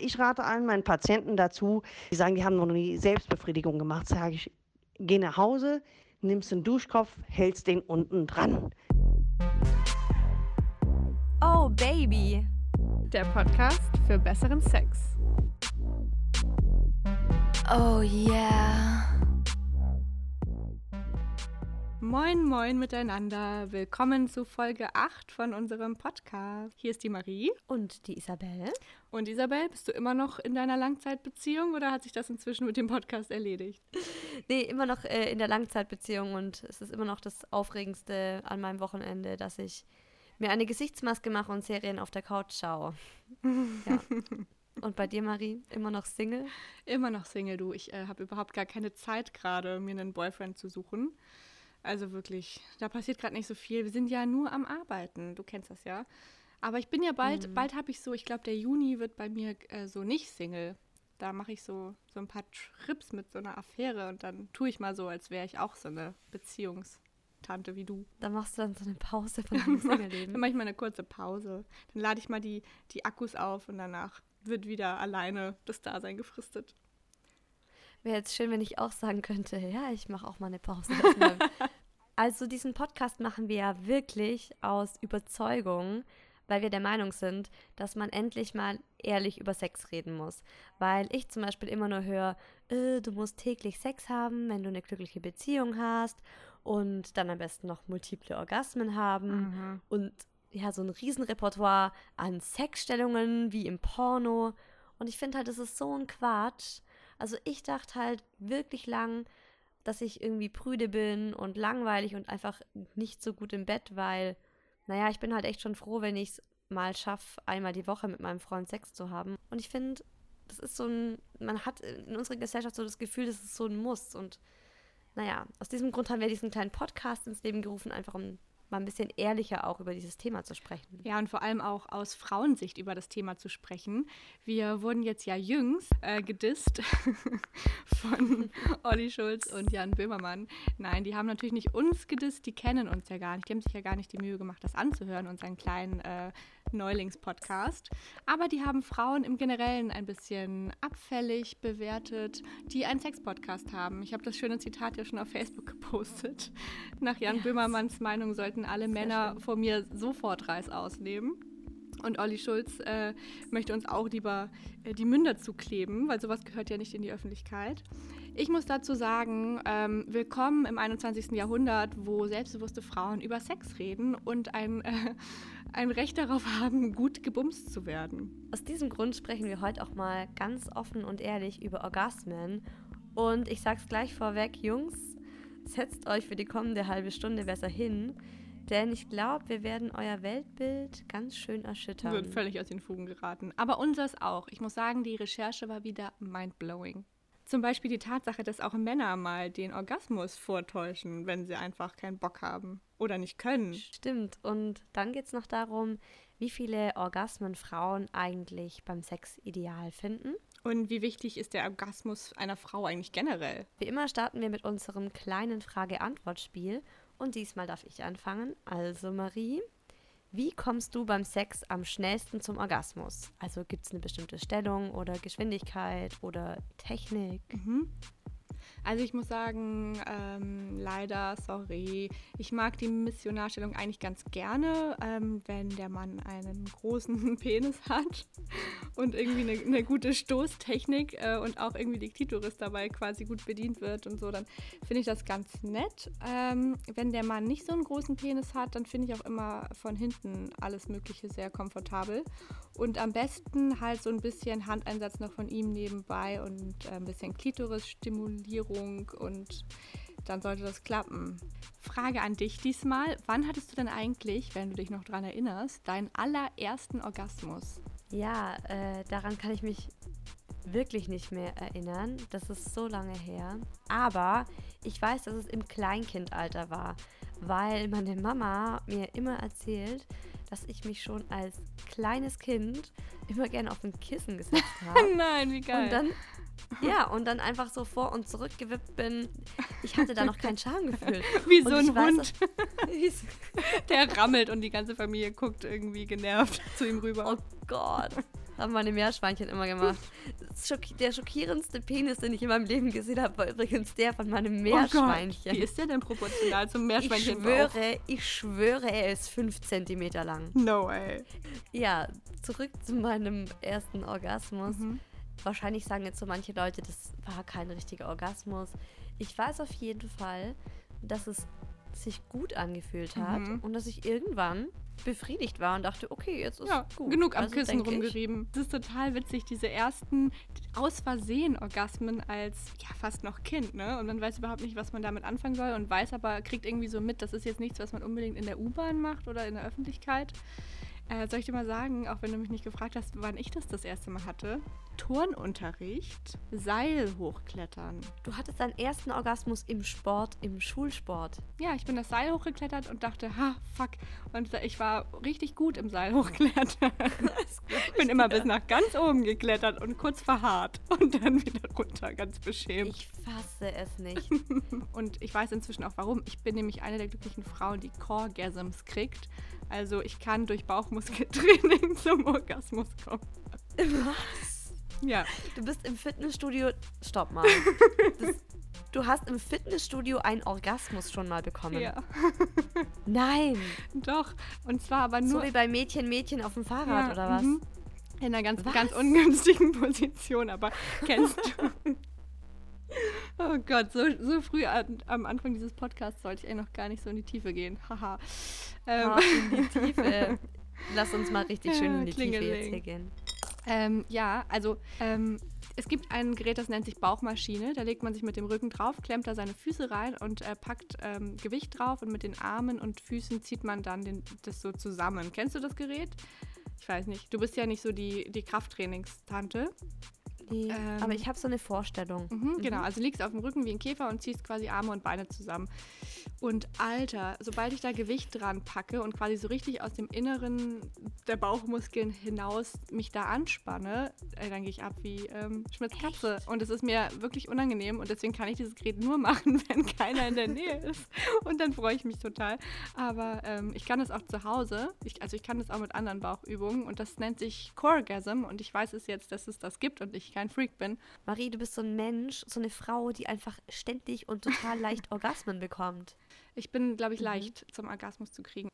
Ich rate allen meinen Patienten dazu, die sagen, die haben noch nie Selbstbefriedigung gemacht, sage ich, geh nach Hause, nimmst den Duschkopf, hältst den unten dran. Oh Baby, der Podcast für besseren Sex. Oh yeah. Moin, moin miteinander. Willkommen zu Folge 8 von unserem Podcast. Hier ist die Marie. Und die Isabel. Und Isabel, bist du immer noch in deiner Langzeitbeziehung oder hat sich das inzwischen mit dem Podcast erledigt? Nee, immer noch äh, in der Langzeitbeziehung und es ist immer noch das Aufregendste an meinem Wochenende, dass ich mir eine Gesichtsmaske mache und Serien auf der Couch schaue. ja. Und bei dir, Marie, immer noch Single? Immer noch Single, du. Ich äh, habe überhaupt gar keine Zeit gerade, mir einen Boyfriend zu suchen. Also wirklich, da passiert gerade nicht so viel. Wir sind ja nur am Arbeiten, du kennst das ja. Aber ich bin ja bald, mhm. bald habe ich so, ich glaube, der Juni wird bei mir äh, so nicht Single. Da mache ich so, so ein paar Trips mit so einer Affäre und dann tue ich mal so, als wäre ich auch so eine Beziehungstante wie du. Da machst du dann so eine Pause von deinem Single-Leben. dann mache ich mal eine kurze Pause. Dann lade ich mal die, die Akkus auf und danach wird wieder alleine das Dasein gefristet. Wäre jetzt schön, wenn ich auch sagen könnte, ja, ich mache auch mal eine Pause. also diesen Podcast machen wir ja wirklich aus Überzeugung, weil wir der Meinung sind, dass man endlich mal ehrlich über Sex reden muss. Weil ich zum Beispiel immer nur höre, äh, du musst täglich Sex haben, wenn du eine glückliche Beziehung hast und dann am besten noch multiple Orgasmen haben mhm. und ja, so ein Riesenrepertoire an Sexstellungen wie im Porno. Und ich finde halt, das ist so ein Quatsch. Also ich dachte halt wirklich lang, dass ich irgendwie prüde bin und langweilig und einfach nicht so gut im Bett, weil, naja, ich bin halt echt schon froh, wenn ich es mal schaffe, einmal die Woche mit meinem Freund Sex zu haben. Und ich finde, das ist so ein, man hat in unserer Gesellschaft so das Gefühl, das ist so ein Muss. Und naja, aus diesem Grund haben wir diesen kleinen Podcast ins Leben gerufen, einfach um mal ein bisschen ehrlicher auch über dieses Thema zu sprechen. Ja, und vor allem auch aus Frauensicht über das Thema zu sprechen. Wir wurden jetzt ja jüngst äh, gedisst von Olli Schulz und Jan Böhmermann. Nein, die haben natürlich nicht uns gedisst, die kennen uns ja gar nicht. Die haben sich ja gar nicht die Mühe gemacht, das anzuhören, unseren kleinen äh, Neulings-Podcast. Aber die haben Frauen im Generellen ein bisschen abfällig bewertet, die einen Sex-Podcast haben. Ich habe das schöne Zitat ja schon auf Facebook gepostet. Nach Jan ja. Böhmermanns Meinung sollten alle Männer schön. vor mir sofort Reis ausnehmen. Und Olli Schulz äh, möchte uns auch lieber äh, die Münder zukleben, weil sowas gehört ja nicht in die Öffentlichkeit. Ich muss dazu sagen, ähm, willkommen im 21. Jahrhundert, wo selbstbewusste Frauen über Sex reden und ein, äh, ein Recht darauf haben, gut gebumst zu werden. Aus diesem Grund sprechen wir heute auch mal ganz offen und ehrlich über Orgasmen. Und ich sag's gleich vorweg, Jungs, setzt euch für die kommende halbe Stunde besser hin, denn ich glaube, wir werden euer Weltbild ganz schön erschüttern. Wird völlig aus den Fugen geraten. Aber unseres auch. Ich muss sagen, die Recherche war wieder mindblowing. Zum Beispiel die Tatsache, dass auch Männer mal den Orgasmus vortäuschen, wenn sie einfach keinen Bock haben oder nicht können. Stimmt. Und dann geht es noch darum, wie viele Orgasmen Frauen eigentlich beim Sex ideal finden. Und wie wichtig ist der Orgasmus einer Frau eigentlich generell? Wie immer starten wir mit unserem kleinen Frage-Antwort-Spiel. Und diesmal darf ich anfangen. Also Marie, wie kommst du beim Sex am schnellsten zum Orgasmus? Also gibt es eine bestimmte Stellung oder Geschwindigkeit oder Technik? Mhm. Also ich muss sagen, ähm, leider, sorry, ich mag die Missionarstellung eigentlich ganz gerne, ähm, wenn der Mann einen großen Penis hat und irgendwie eine, eine gute Stoßtechnik äh, und auch irgendwie die Klitoris dabei quasi gut bedient wird und so, dann finde ich das ganz nett. Ähm, wenn der Mann nicht so einen großen Penis hat, dann finde ich auch immer von hinten alles Mögliche sehr komfortabel. Und am besten halt so ein bisschen Handeinsatz noch von ihm nebenbei und äh, ein bisschen Klitoris-Stimulierung und dann sollte das klappen. Frage an dich diesmal. Wann hattest du denn eigentlich, wenn du dich noch daran erinnerst, deinen allerersten Orgasmus? Ja, äh, daran kann ich mich wirklich nicht mehr erinnern. Das ist so lange her. Aber ich weiß, dass es im Kleinkindalter war, weil meine Mama mir immer erzählt, dass ich mich schon als kleines Kind immer gerne auf ein Kissen gesetzt habe. Nein, wie geil. Und dann ja, und dann einfach so vor und zurück gewippt bin. Ich hatte da noch kein Schamgefühl. Wie so ein Hund. der rammelt und die ganze Familie guckt irgendwie genervt zu ihm rüber. Oh Gott. Haben meine Meerschweinchen immer gemacht. Schock der schockierendste Penis, den ich in meinem Leben gesehen habe, war übrigens der von meinem Meerschweinchen. Oh Wie ist der denn proportional zum Meerschweinchen? Ich schwöre, ich schwöre, er ist 5 cm lang. No way. Ja, zurück zu meinem ersten Orgasmus. Mhm. Wahrscheinlich sagen jetzt so manche Leute, das war kein richtiger Orgasmus. Ich weiß auf jeden Fall, dass es sich gut angefühlt hat mhm. und dass ich irgendwann befriedigt war und dachte, okay, jetzt ist ja, gut. genug am also, Kissen rumgerieben. Es ist total witzig, diese ersten aus Versehen Orgasmen als ja fast noch Kind, ne? Und man weiß überhaupt nicht, was man damit anfangen soll und weiß aber, kriegt irgendwie so mit, das ist jetzt nichts, was man unbedingt in der U-Bahn macht oder in der Öffentlichkeit. Äh, soll ich dir mal sagen, auch wenn du mich nicht gefragt hast, wann ich das das erste Mal hatte? Turnunterricht, Seil hochklettern. Du hattest deinen ersten Orgasmus im Sport, im Schulsport. Ja, ich bin das Seil hochgeklettert und dachte, ha, fuck. Und ich war richtig gut im Seil hochklettern. ich bin immer bis nach ganz oben geklettert und kurz verharrt und dann wieder runter, ganz beschämt. Ich fasse es nicht. und ich weiß inzwischen auch warum. Ich bin nämlich eine der glücklichen Frauen, die Core-Gasms kriegt. Also ich kann durch Bauchmuskeltraining zum Orgasmus kommen. Was? Ja. Du bist im Fitnessstudio. Stopp mal. Das, du hast im Fitnessstudio einen Orgasmus schon mal bekommen. Ja. Nein. Doch. Und zwar aber nur. So wie bei Mädchen, Mädchen auf dem Fahrrad ja, oder was? Mhm. In einer ganz, ganz ungünstigen Position, aber kennst du. Oh Gott, so, so früh an, am Anfang dieses Podcasts sollte ich eigentlich noch gar nicht so in die Tiefe gehen. Haha. ähm. in die Tiefe. Lass uns mal richtig schön in die Tiefe jetzt hier gehen. Ähm, ja, also ähm, es gibt ein Gerät, das nennt sich Bauchmaschine. Da legt man sich mit dem Rücken drauf, klemmt da seine Füße rein und äh, packt ähm, Gewicht drauf und mit den Armen und Füßen zieht man dann den, das so zusammen. Kennst du das Gerät? Ich weiß nicht. Du bist ja nicht so die, die Krafttrainingstante. Nee, ähm, aber ich habe so eine Vorstellung. Mhm, mhm. Genau, also liegst auf dem Rücken wie ein Käfer und ziehst quasi Arme und Beine zusammen. Und Alter, sobald ich da Gewicht dran packe und quasi so richtig aus dem Inneren der Bauchmuskeln hinaus mich da anspanne, äh, dann gehe ich ab wie ähm, Schmitz Katze. Echt? Und es ist mir wirklich unangenehm und deswegen kann ich dieses Gerät nur machen, wenn keiner in der Nähe ist. Und dann freue ich mich total. Aber ähm, ich kann es auch zu Hause. Ich, also ich kann es auch mit anderen Bauchübungen und das nennt sich Coregasm und ich weiß es jetzt, dass es das gibt und ich kein Freak bin. Marie, du bist so ein Mensch, so eine Frau, die einfach ständig und total leicht Orgasmen bekommt. Ich bin, glaube ich, mhm. leicht mhm. zum Orgasmus zu kriegen.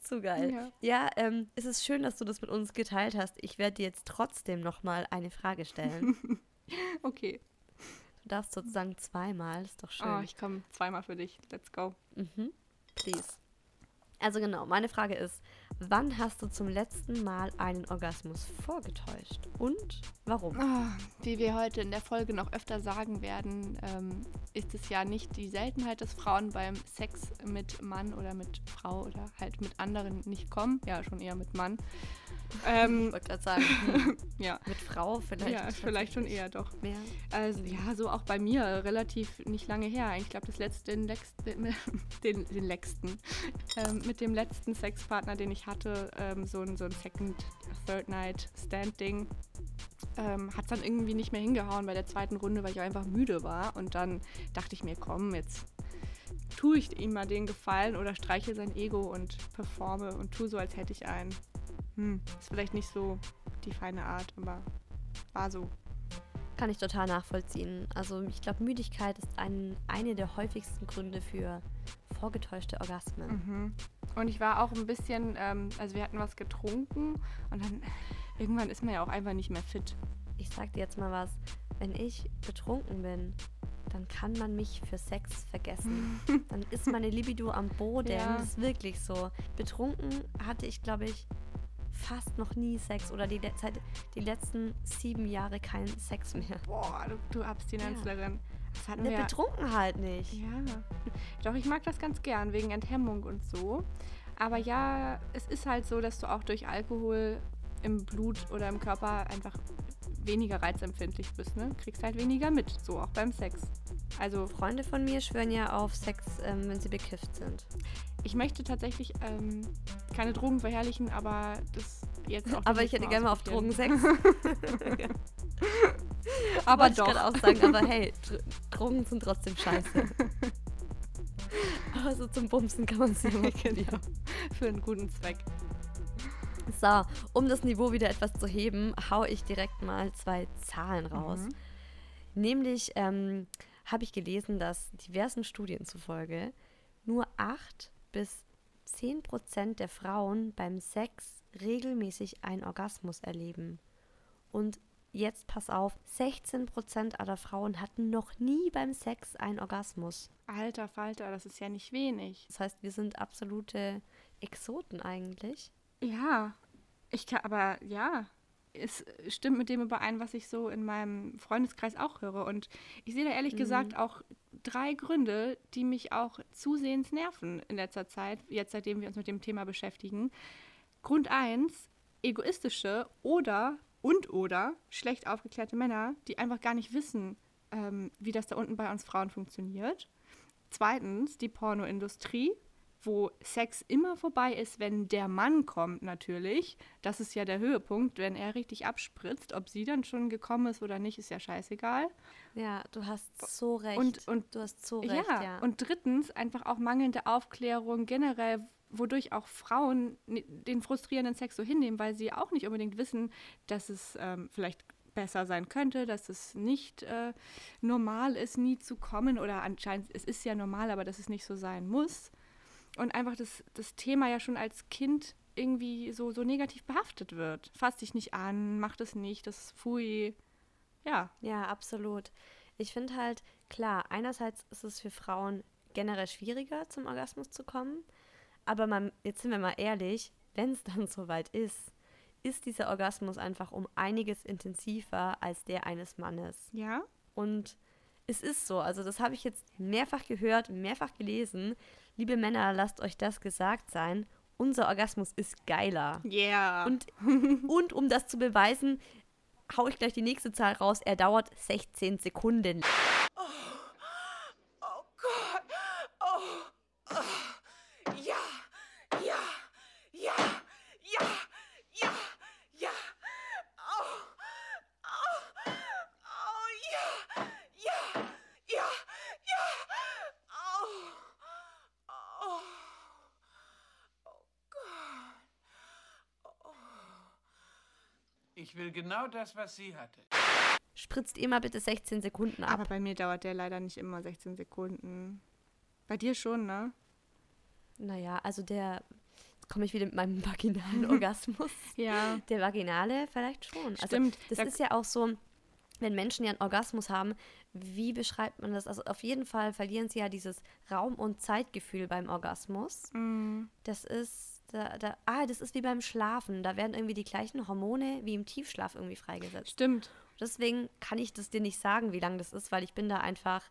Zu geil. Ja, ja ähm, es ist schön, dass du das mit uns geteilt hast. Ich werde dir jetzt trotzdem noch mal eine Frage stellen. okay. Du darfst sozusagen zweimal, ist doch schön. Oh, ich komme zweimal für dich. Let's go. Mhm. Please. Also genau, meine Frage ist, wann hast du zum letzten Mal einen Orgasmus vorgetäuscht und warum? Oh, wie wir heute in der Folge noch öfter sagen werden, ähm, ist es ja nicht die Seltenheit, dass Frauen beim Sex mit Mann oder mit Frau oder halt mit anderen nicht kommen. Ja, schon eher mit Mann. Ähm, ich wollte gerade sagen, hm, ja. mit Frau vielleicht. Ja, vielleicht schon eher doch. Mehr. Also ja, so auch bei mir relativ nicht lange her. Ich glaube, das letzte, den, letzten, den, den letzten, ähm, mit dem letzten Sexpartner, den ich hatte, ähm, so, ein, so ein Second, Third Night Stand-Ding, ähm, hat es dann irgendwie nicht mehr hingehauen bei der zweiten Runde, weil ich einfach müde war. Und dann dachte ich mir, komm, jetzt tue ich ihm mal den Gefallen oder streiche sein Ego und performe und tue so, als hätte ich einen hm, ist vielleicht nicht so die feine Art, aber war so. Kann ich total nachvollziehen. Also ich glaube, Müdigkeit ist ein, eine der häufigsten Gründe für vorgetäuschte Orgasmen. Mhm. Und ich war auch ein bisschen, ähm, also wir hatten was getrunken und dann irgendwann ist man ja auch einfach nicht mehr fit. Ich sag dir jetzt mal was, wenn ich betrunken bin, dann kann man mich für Sex vergessen. dann ist meine Libido am Boden. Ja. Das ist wirklich so. Betrunken hatte ich, glaube ich, fast noch nie Sex oder die, seit die letzten sieben Jahre keinen Sex mehr. Boah, du, du Abstinenzlerin. Ja. Das hatten wir betrunken halt nicht. Ja. Doch, ich mag das ganz gern, wegen Enthemmung und so. Aber ja, es ist halt so, dass du auch durch Alkohol im Blut oder im Körper einfach weniger reizempfindlich bist, ne? Kriegst halt weniger mit, so auch beim Sex. Also Freunde von mir schwören ja auf Sex, ähm, wenn sie bekifft sind. Ich möchte tatsächlich ähm, keine Drogen verherrlichen, aber das jetzt auch. aber ich hätte gerne mal auf Drogen Sex. aber Wollte doch. Ich auch sagen, aber hey, Drogen sind trotzdem scheiße. aber so zum Bumsen kann man sie immer genau. Für einen guten Zweck. So, um das Niveau wieder etwas zu heben, hau ich direkt mal zwei Zahlen raus. Mhm. Nämlich ähm, habe ich gelesen, dass diversen Studien zufolge nur 8 bis 10 Prozent der Frauen beim Sex regelmäßig einen Orgasmus erleben. Und jetzt pass auf, 16 Prozent aller Frauen hatten noch nie beim Sex einen Orgasmus. Alter Falter, das ist ja nicht wenig. Das heißt, wir sind absolute Exoten eigentlich. Ja, ich kann, aber ja, es stimmt mit dem überein, was ich so in meinem Freundeskreis auch höre. Und ich sehe da ehrlich Mhm. gesagt auch drei Gründe, die mich auch zusehends nerven in letzter Zeit, jetzt seitdem wir uns mit dem Thema beschäftigen. Grund eins, egoistische oder und oder schlecht aufgeklärte Männer, die einfach gar nicht wissen, ähm, wie das da unten bei uns Frauen funktioniert. Zweitens, die Pornoindustrie, wo Sex immer vorbei ist, wenn der Mann kommt natürlich. Das ist ja der Höhepunkt, wenn er richtig abspritzt. Ob sie dann schon gekommen ist oder nicht, ist ja scheißegal. Ja, du hast so recht. Und- und- du hast so recht, ja, ja. und drittens einfach auch mangelnde Aufklärung generell, wodurch auch Frauen den frustrierenden Sex so hinnehmen, weil sie auch nicht unbedingt wissen, dass es ähm, vielleicht besser sein könnte, dass es nicht äh, normal ist, nie zu kommen oder anscheinend, es ist ja normal, aber dass es nicht so sein muss. Und einfach das, das Thema ja schon als Kind irgendwie so, so negativ behaftet wird. Fass dich nicht an, mach das nicht, das ist pfui. Ja, Ja, absolut. Ich finde halt, klar, einerseits ist es für Frauen generell schwieriger, zum Orgasmus zu kommen. Aber man, jetzt sind wir mal ehrlich, wenn es dann soweit ist, ist dieser Orgasmus einfach um einiges intensiver als der eines Mannes. ja, Und es ist so, also das habe ich jetzt mehrfach gehört, mehrfach gelesen. Liebe Männer, lasst euch das gesagt sein. Unser Orgasmus ist geiler. yeah. Und, und um das zu beweisen, hau ich gleich die nächste Zahl raus. Er dauert 16 Sekunden. Oh Gott. Oh. oh. Ja. Ja. Ja. Ja. Ja. Ja. Oh. Oh. Oh ja. Ja. Ja. Ja. Oh. Oh. Oh Gott. Oh. Ich will genau das, was sie hatte. Spritzt mal bitte 16 Sekunden ab. Aber bei mir dauert der leider nicht immer 16 Sekunden. Bei dir schon, ne? naja, also der. Jetzt komme ich wieder mit meinem vaginalen Orgasmus. Ja. Der vaginale vielleicht schon. Also Stimmt, das da- ist ja auch so, wenn Menschen ja einen Orgasmus haben, wie beschreibt man das? Also auf jeden Fall verlieren sie ja dieses Raum- und Zeitgefühl beim Orgasmus. Mm, Das ist, da, da, ah, das ist wie beim Schlafen. Da werden irgendwie die gleichen Hormone wie im Tiefschlaf irgendwie freigesetzt. stimmt. Deswegen kann ich das dir nicht sagen, wie lang das ist, weil ich bin da einfach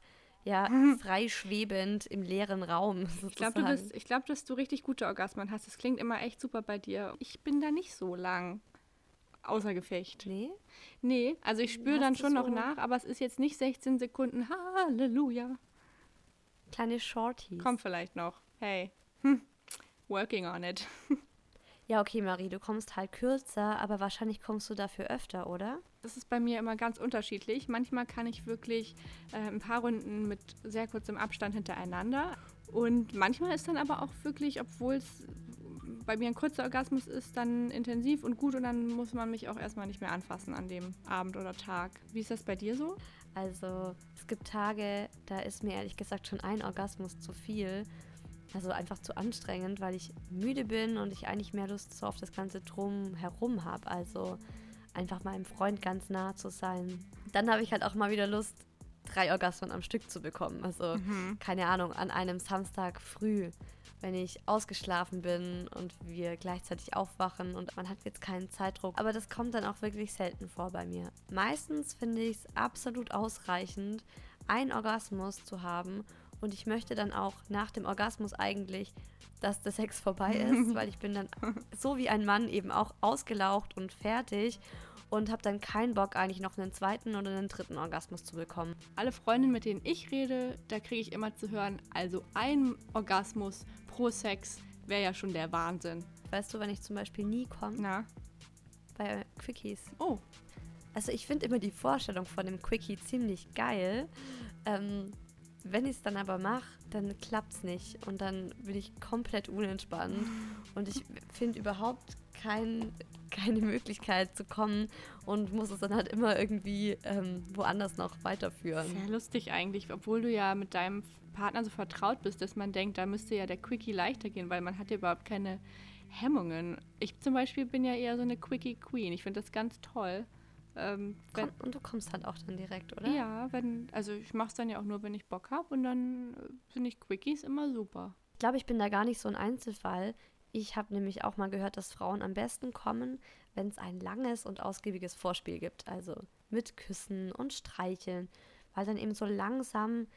ja frei schwebend im leeren Raum. Ich glaube, du bist, ich glaube, dass du richtig gute Orgasmen hast. Das klingt immer echt super bei dir. Ich bin da nicht so lang außer Gefecht. Nee? Nee, also ich spüre dann schon noch so- nach, aber es ist jetzt nicht 16 Sekunden. Halleluja. Kleine Shorties. Kommt vielleicht noch. Hey. Hm. Working on it. Ja, okay, Marie, du kommst halt kürzer, aber wahrscheinlich kommst du dafür öfter, oder? Das ist bei mir immer ganz unterschiedlich. Manchmal kann ich wirklich äh, ein paar Runden mit sehr kurzem Abstand hintereinander. Und manchmal ist dann aber auch wirklich, obwohl es bei mir ein kurzer Orgasmus ist, dann intensiv und gut und dann muss man mich auch erstmal nicht mehr anfassen an dem Abend oder Tag. Wie ist das bei dir so? Also, es gibt Tage, da ist mir ehrlich gesagt schon ein Orgasmus zu viel. Also einfach zu anstrengend, weil ich müde bin und ich eigentlich mehr Lust so auf das ganze Drumherum habe. Also einfach meinem Freund ganz nah zu sein. Dann habe ich halt auch mal wieder Lust, drei Orgasmen am Stück zu bekommen. Also, keine Ahnung, an einem Samstag früh, wenn ich ausgeschlafen bin und wir gleichzeitig aufwachen und man hat jetzt keinen Zeitdruck. Aber das kommt dann auch wirklich selten vor bei mir. Meistens finde ich es absolut ausreichend, einen Orgasmus zu haben und ich möchte dann auch nach dem Orgasmus eigentlich, dass der Sex vorbei ist, weil ich bin dann so wie ein Mann eben auch ausgelaucht und fertig und habe dann keinen Bock eigentlich noch einen zweiten oder einen dritten Orgasmus zu bekommen. Alle Freundinnen, mit denen ich rede, da kriege ich immer zu hören, also ein Orgasmus pro Sex wäre ja schon der Wahnsinn. Weißt du, wenn ich zum Beispiel nie komme Na? bei Quickies. Oh, Also ich finde immer die Vorstellung von dem Quickie ziemlich geil. Ähm, wenn ich es dann aber mache, dann klappt es nicht und dann bin ich komplett unentspannt und ich finde überhaupt kein, keine Möglichkeit zu kommen und muss es dann halt immer irgendwie ähm, woanders noch weiterführen. Sehr lustig eigentlich, obwohl du ja mit deinem Partner so vertraut bist, dass man denkt, da müsste ja der Quickie leichter gehen, weil man hat ja überhaupt keine Hemmungen. Ich zum Beispiel bin ja eher so eine Quickie Queen. Ich finde das ganz toll. Ähm, wenn, und du kommst halt auch dann direkt, oder? Ja, wenn, also ich mache es dann ja auch nur, wenn ich Bock habe und dann äh, finde ich Quickies immer super. Ich glaube, ich bin da gar nicht so ein Einzelfall. Ich habe nämlich auch mal gehört, dass Frauen am besten kommen, wenn es ein langes und ausgiebiges Vorspiel gibt. Also mit Küssen und Streicheln, weil dann eben so langsam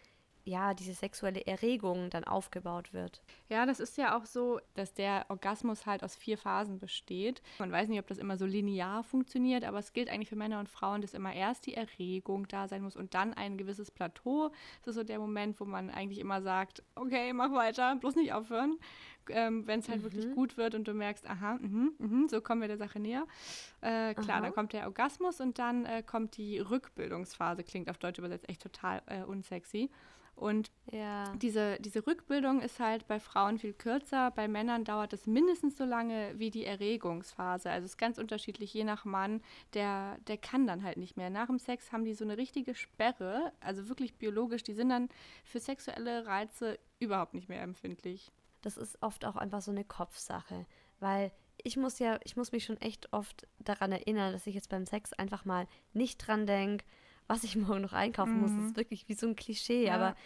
ja, diese sexuelle Erregung dann aufgebaut wird. Ja, das ist ja auch so, dass der Orgasmus halt aus vier Phasen besteht. Man weiß nicht, ob das immer so linear funktioniert, aber es gilt eigentlich für Männer und Frauen, dass immer erst die Erregung da sein muss und dann ein gewisses Plateau. Das ist so der Moment, wo man eigentlich immer sagt, okay, mach weiter, bloß nicht aufhören. Ähm, Wenn es halt mhm. wirklich gut wird und du merkst, aha, mh, mh, so kommen wir der Sache näher. Äh, klar, aha. dann kommt der Orgasmus und dann äh, kommt die Rückbildungsphase, klingt auf Deutsch übersetzt echt total äh, unsexy. Und ja. diese, diese Rückbildung ist halt bei Frauen viel kürzer. Bei Männern dauert es mindestens so lange wie die Erregungsphase. Also es ist ganz unterschiedlich, je nach Mann. Der, der kann dann halt nicht mehr. Nach dem Sex haben die so eine richtige Sperre, also wirklich biologisch. Die sind dann für sexuelle Reize überhaupt nicht mehr empfindlich. Das ist oft auch einfach so eine Kopfsache, weil ich muss ja, ich muss mich schon echt oft daran erinnern, dass ich jetzt beim Sex einfach mal nicht dran denke, was ich morgen noch einkaufen mhm. muss. Das ist mhm. wirklich wie so ein Klischee. Ja. Aber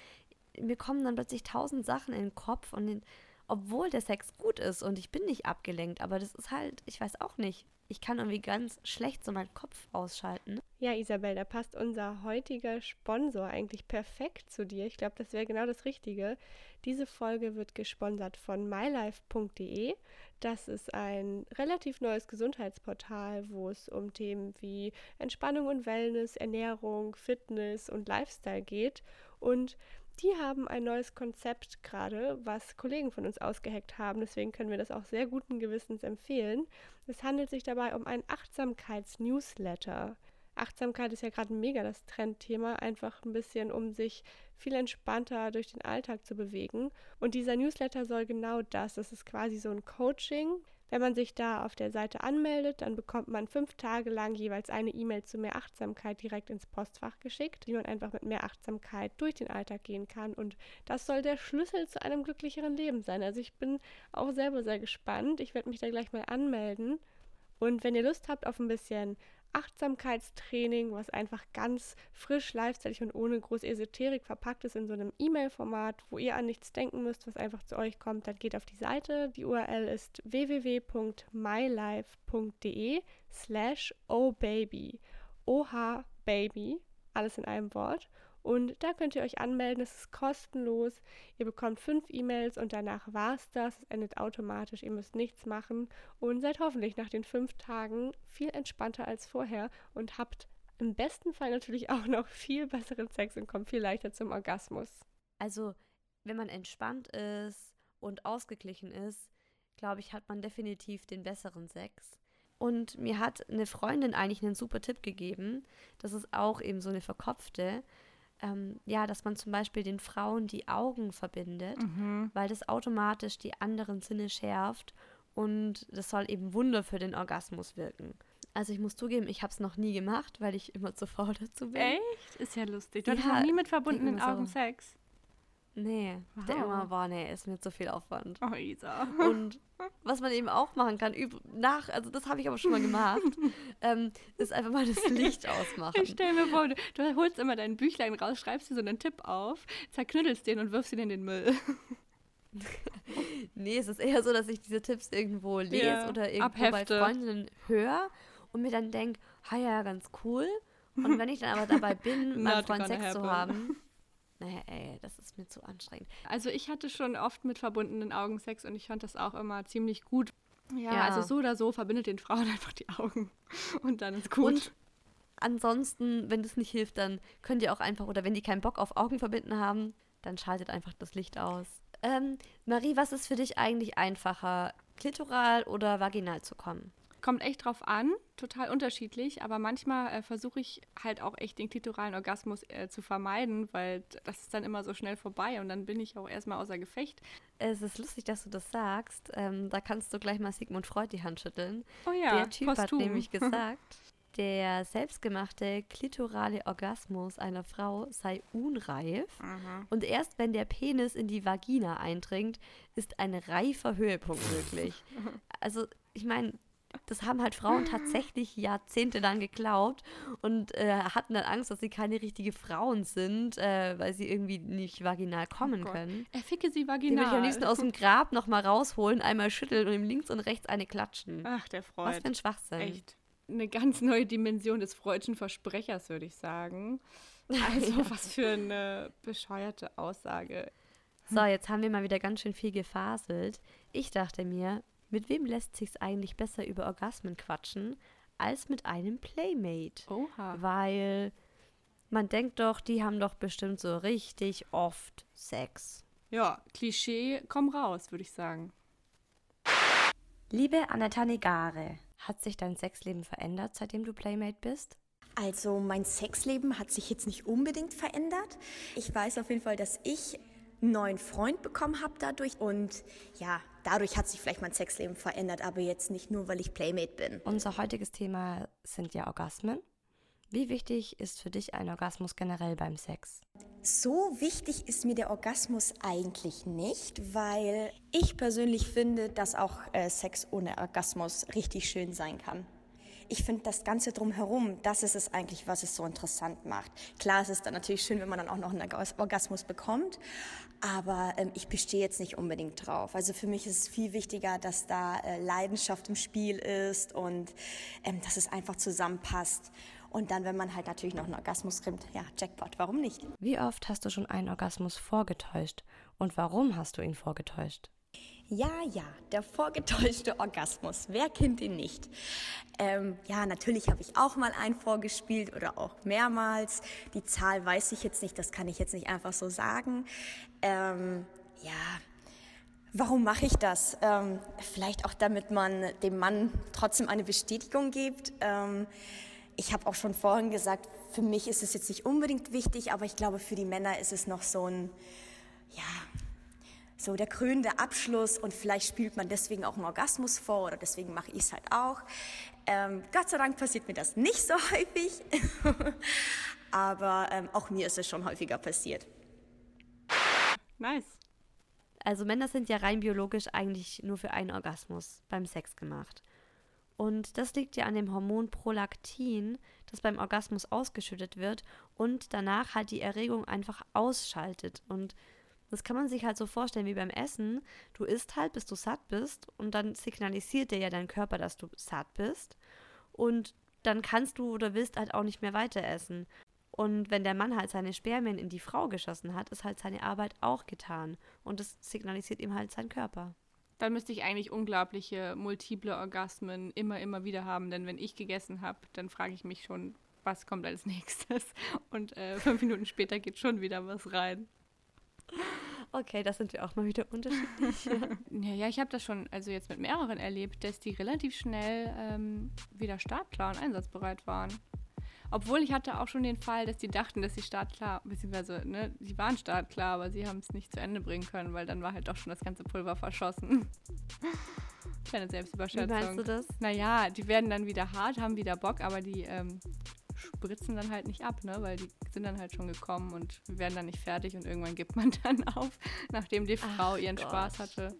mir kommen dann plötzlich tausend Sachen in den Kopf und den, obwohl der Sex gut ist und ich bin nicht abgelenkt, aber das ist halt, ich weiß auch nicht. Ich kann irgendwie ganz schlecht so meinen Kopf ausschalten. Ja, Isabel, da passt unser heutiger Sponsor eigentlich perfekt zu dir. Ich glaube, das wäre genau das Richtige. Diese Folge wird gesponsert von mylife.de. Das ist ein relativ neues Gesundheitsportal, wo es um Themen wie Entspannung und Wellness, Ernährung, Fitness und Lifestyle geht. Und die haben ein neues Konzept gerade, was Kollegen von uns ausgeheckt haben. Deswegen können wir das auch sehr guten Gewissens empfehlen. Es handelt sich dabei um ein Achtsamkeits-Newsletter. Achtsamkeit ist ja gerade mega das Trendthema, einfach ein bisschen, um sich viel entspannter durch den Alltag zu bewegen. Und dieser Newsletter soll genau das. Das ist quasi so ein Coaching. Wenn man sich da auf der Seite anmeldet, dann bekommt man fünf Tage lang jeweils eine E-Mail zu mehr Achtsamkeit direkt ins Postfach geschickt, wie man einfach mit mehr Achtsamkeit durch den Alltag gehen kann. Und das soll der Schlüssel zu einem glücklicheren Leben sein. Also ich bin auch selber sehr gespannt. Ich werde mich da gleich mal anmelden. Und wenn ihr Lust habt auf ein bisschen Achtsamkeitstraining, was einfach ganz frisch, lifestyle und ohne große Esoterik verpackt ist in so einem E-Mail-Format, wo ihr an nichts denken müsst, was einfach zu euch kommt, dann geht auf die Seite. Die URL ist www.mylife.de slash ohbaby. OH Baby, alles in einem Wort. Und da könnt ihr euch anmelden, es ist kostenlos. Ihr bekommt fünf E-Mails und danach war es das. Es endet automatisch, ihr müsst nichts machen und seid hoffentlich nach den fünf Tagen viel entspannter als vorher und habt im besten Fall natürlich auch noch viel besseren Sex und kommt viel leichter zum Orgasmus. Also, wenn man entspannt ist und ausgeglichen ist, glaube ich, hat man definitiv den besseren Sex. Und mir hat eine Freundin eigentlich einen super Tipp gegeben. Das ist auch eben so eine verkopfte ähm, ja, dass man zum Beispiel den Frauen die Augen verbindet, mhm. weil das automatisch die anderen Sinne schärft und das soll eben Wunder für den Orgasmus wirken. Also ich muss zugeben, ich habe es noch nie gemacht, weil ich immer zu faul dazu bin. Echt? Ist ja lustig. Du ja, hast noch nie mit verbundenen Augen so. Sex? Nee, wow. der immer war, nee, ist mir zu viel Aufwand. Oh, Isa. Und was man eben auch machen kann, nach, also das habe ich aber schon mal gemacht, ähm, ist einfach mal das Licht ausmachen. Ich stell mir vor, du, du, holst immer dein Büchlein raus, schreibst dir so einen Tipp auf, zerknüttelst den und wirfst ihn in den Müll. nee, es ist eher so, dass ich diese Tipps irgendwo lese ja, oder irgendwo abhefte. bei Freundinnen höre und mir dann denke, ha ja, ganz cool. Und wenn ich dann aber dabei bin, meinen Freund Sex happen. zu haben, naja, ey, das ist mir zu anstrengend. Also ich hatte schon oft mit verbundenen Augen Sex und ich fand das auch immer ziemlich gut. Ja, ja. also so oder so verbindet den Frauen einfach die Augen und dann ist gut. Und ansonsten, wenn das nicht hilft, dann könnt ihr auch einfach, oder wenn die keinen Bock auf Augen verbinden haben, dann schaltet einfach das Licht aus. Ähm, Marie, was ist für dich eigentlich einfacher, klitoral oder vaginal zu kommen? Kommt echt drauf an, total unterschiedlich, aber manchmal äh, versuche ich halt auch echt den klitoralen Orgasmus äh, zu vermeiden, weil das ist dann immer so schnell vorbei und dann bin ich auch erstmal außer Gefecht. Es ist lustig, dass du das sagst. Ähm, da kannst du gleich mal Sigmund Freud die Hand schütteln. Oh ja, der Typ posthum. hat nämlich gesagt, der selbstgemachte klitorale Orgasmus einer Frau sei unreif Mhm. und erst wenn der Penis in die Vagina eindringt, ist ein reifer Höhepunkt möglich. Also, ich meine, das haben halt Frauen tatsächlich jahrzehntelang geglaubt und äh, hatten dann Angst, dass sie keine richtige Frauen sind, äh, weil sie irgendwie nicht vaginal kommen Oh können. Er ficke sie Die würde vaginal. ich am liebsten aus dem Grab nochmal rausholen, einmal schütteln und ihm links und rechts eine klatschen. Ach, der Was Freud. für ein Schwachsinn. Echt. Eine ganz neue Dimension des freudschen Versprechers, würde ich sagen. Also, was für eine bescheuerte Aussage. So, jetzt haben wir mal wieder ganz schön viel gefaselt. Ich dachte mir, mit wem lässt sich's eigentlich besser über Orgasmen quatschen, als mit einem Playmate? Oha. Weil man denkt doch, die haben doch bestimmt so richtig oft Sex. Ja, Klischee, komm raus, würde ich sagen. Liebe Annetta Negare, hat sich dein Sexleben verändert, seitdem du Playmate bist? Also mein Sexleben hat sich jetzt nicht unbedingt verändert. Ich weiß auf jeden Fall, dass ich einen neuen Freund bekommen habe dadurch. Und ja, dadurch hat sich vielleicht mein Sexleben verändert, aber jetzt nicht nur, weil ich Playmate bin. Unser heutiges Thema sind ja Orgasmen. Wie wichtig ist für dich ein Orgasmus generell beim Sex? So wichtig ist mir der Orgasmus eigentlich nicht, weil ich persönlich finde, dass auch äh, Sex ohne Orgasmus richtig schön sein kann. Ich finde das Ganze drumherum, das ist es eigentlich, was es so interessant macht. Klar, es ist dann natürlich schön, wenn man dann auch noch einen Orgas- Orgasmus bekommt, aber ähm, ich bestehe jetzt nicht unbedingt drauf. Also für mich ist es viel wichtiger, dass da äh, Leidenschaft im Spiel ist und ähm, dass es einfach zusammenpasst. Und dann, wenn man halt natürlich noch einen Orgasmus kriegt, ja, Jackpot, warum nicht? Wie oft hast du schon einen Orgasmus vorgetäuscht? Und warum hast du ihn vorgetäuscht? Ja, ja, der vorgetäuschte Orgasmus. Wer kennt ihn nicht? Ähm, ja, natürlich habe ich auch mal einen vorgespielt oder auch mehrmals. Die Zahl weiß ich jetzt nicht, das kann ich jetzt nicht einfach so sagen. Ähm, ja, warum mache ich das? Ähm, vielleicht auch, damit man dem Mann trotzdem eine Bestätigung gibt. Ähm, ich habe auch schon vorhin gesagt, für mich ist es jetzt nicht unbedingt wichtig, aber ich glaube, für die Männer ist es noch so ein, ja, so der krönende Abschluss und vielleicht spielt man deswegen auch einen Orgasmus vor oder deswegen mache ich es halt auch. Ähm, Gott sei Dank passiert mir das nicht so häufig, aber ähm, auch mir ist es schon häufiger passiert. Nice. Also Männer sind ja rein biologisch eigentlich nur für einen Orgasmus beim Sex gemacht. Und das liegt ja an dem Hormon Prolaktin, das beim Orgasmus ausgeschüttet wird und danach halt die Erregung einfach ausschaltet. Und das kann man sich halt so vorstellen wie beim Essen. Du isst halt, bis du satt bist und dann signalisiert dir ja dein Körper, dass du satt bist. Und dann kannst du oder willst halt auch nicht mehr weiter essen. Und wenn der Mann halt seine Spermien in die Frau geschossen hat, ist halt seine Arbeit auch getan. Und das signalisiert ihm halt sein Körper. Dann müsste ich eigentlich unglaubliche multiple Orgasmen immer, immer wieder haben, denn wenn ich gegessen habe, dann frage ich mich schon, was kommt als nächstes? Und äh, fünf Minuten später geht schon wieder was rein. Okay, da sind wir auch mal wieder unterschiedlich. Ja, ja ich habe das schon also jetzt mit mehreren erlebt, dass die relativ schnell ähm, wieder startklar und einsatzbereit waren. Obwohl ich hatte auch schon den Fall, dass die dachten, dass sie startklar, beziehungsweise, ne, sie waren startklar, aber sie haben es nicht zu Ende bringen können, weil dann war halt doch schon das ganze Pulver verschossen. Kleine Wie Selbstüberschätzung. meinst du das? Naja, die werden dann wieder hart, haben wieder Bock, aber die ähm, spritzen dann halt nicht ab, ne? Weil die sind dann halt schon gekommen und werden dann nicht fertig und irgendwann gibt man dann auf, nachdem die Frau Ach ihren Gott. Spaß hatte.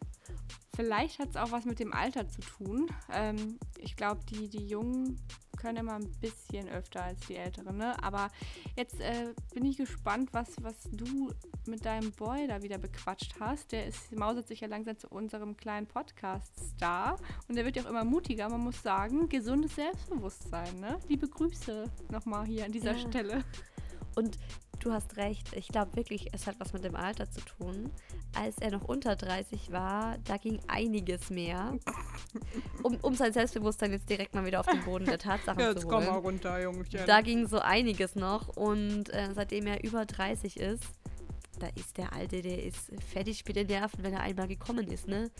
Vielleicht hat es auch was mit dem Alter zu tun. Ähm, ich glaube, die, die Jungen können immer ein bisschen öfter als die Älteren, ne? Aber jetzt äh, bin ich gespannt, was, was du mit deinem Boy da wieder bequatscht hast. Der ist, mausert sich ja langsam zu unserem kleinen Podcast-Star und der wird ja auch immer mutiger. Man muss sagen, gesundes Selbstbewusstsein, ne? Liebe Grüße nochmal hier an dieser Ja. Stelle. Und du hast recht, ich glaube wirklich, es hat was mit dem Alter zu tun. Als er noch unter 30 war, da ging einiges mehr. Um, um sein Selbstbewusstsein jetzt direkt mal wieder auf den Boden der Tatsachen zu holen. runter, Jungchen. Da ging so einiges noch und äh, seitdem er über 30 ist, da ist der Alte, der ist fertig mit den Nerven, wenn er einmal gekommen ist, ne?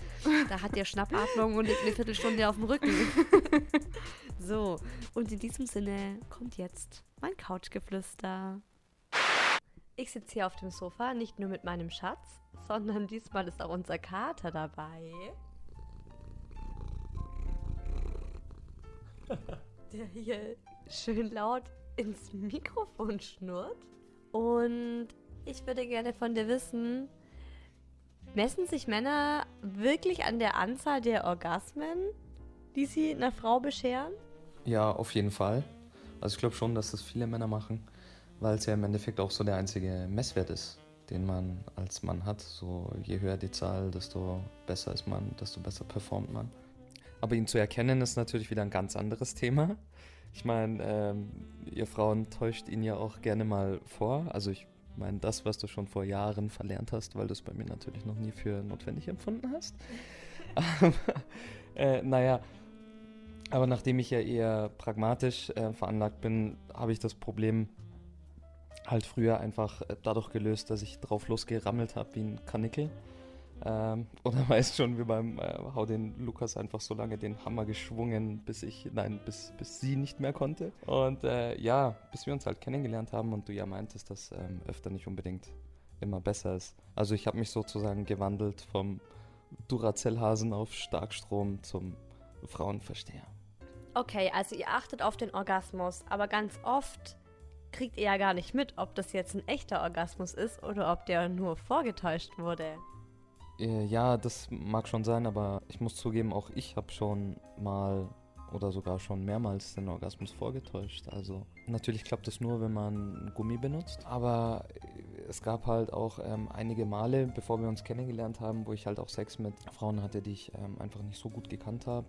Da hat der Schnappatmung und liegt eine Viertelstunde auf dem Rücken. so, und in diesem Sinne kommt jetzt mein Couchgeflüster. Ich sitze hier auf dem Sofa, nicht nur mit meinem Schatz, sondern diesmal ist auch unser Kater dabei. Der hier schön laut ins Mikrofon schnurrt. Und ich würde gerne von dir wissen, messen sich Männer wirklich an der Anzahl der Orgasmen, die sie einer Frau bescheren? Ja, auf jeden Fall. Also ich glaube schon, dass das viele Männer machen, weil es ja im Endeffekt auch so der einzige Messwert ist, den man als Mann hat. So je höher die Zahl, desto besser ist man, desto besser performt man. Aber ihn zu erkennen ist natürlich wieder ein ganz anderes Thema. Ich meine, ähm, ihr Frauen täuscht ihn ja auch gerne mal vor. Also ich meine, das, was du schon vor Jahren verlernt hast, weil du es bei mir natürlich noch nie für notwendig empfunden hast. Aber, äh, naja, aber nachdem ich ja eher pragmatisch äh, veranlagt bin, habe ich das Problem halt früher einfach äh, dadurch gelöst, dass ich drauf losgerammelt habe wie ein Kanickel. Ähm, oder weißt schon, wie beim äh, Hau den Lukas einfach so lange den Hammer geschwungen, bis ich, nein, bis, bis sie nicht mehr konnte. Und äh, ja, bis wir uns halt kennengelernt haben und du ja meintest, dass ähm, öfter nicht unbedingt immer besser ist. Also ich habe mich sozusagen gewandelt vom Duracell-Hasen auf Starkstrom zum Frauenversteher. Okay, also ihr achtet auf den Orgasmus, aber ganz oft kriegt ihr ja gar nicht mit, ob das jetzt ein echter Orgasmus ist oder ob der nur vorgetäuscht wurde. Äh, Ja, das mag schon sein, aber ich muss zugeben, auch ich habe schon mal oder sogar schon mehrmals den Orgasmus vorgetäuscht. Also natürlich klappt es nur, wenn man Gummi benutzt, aber äh, es gab halt auch ähm, einige Male, bevor wir uns kennengelernt haben, wo ich halt auch Sex mit Frauen hatte, die ich ähm, einfach nicht so gut gekannt habe.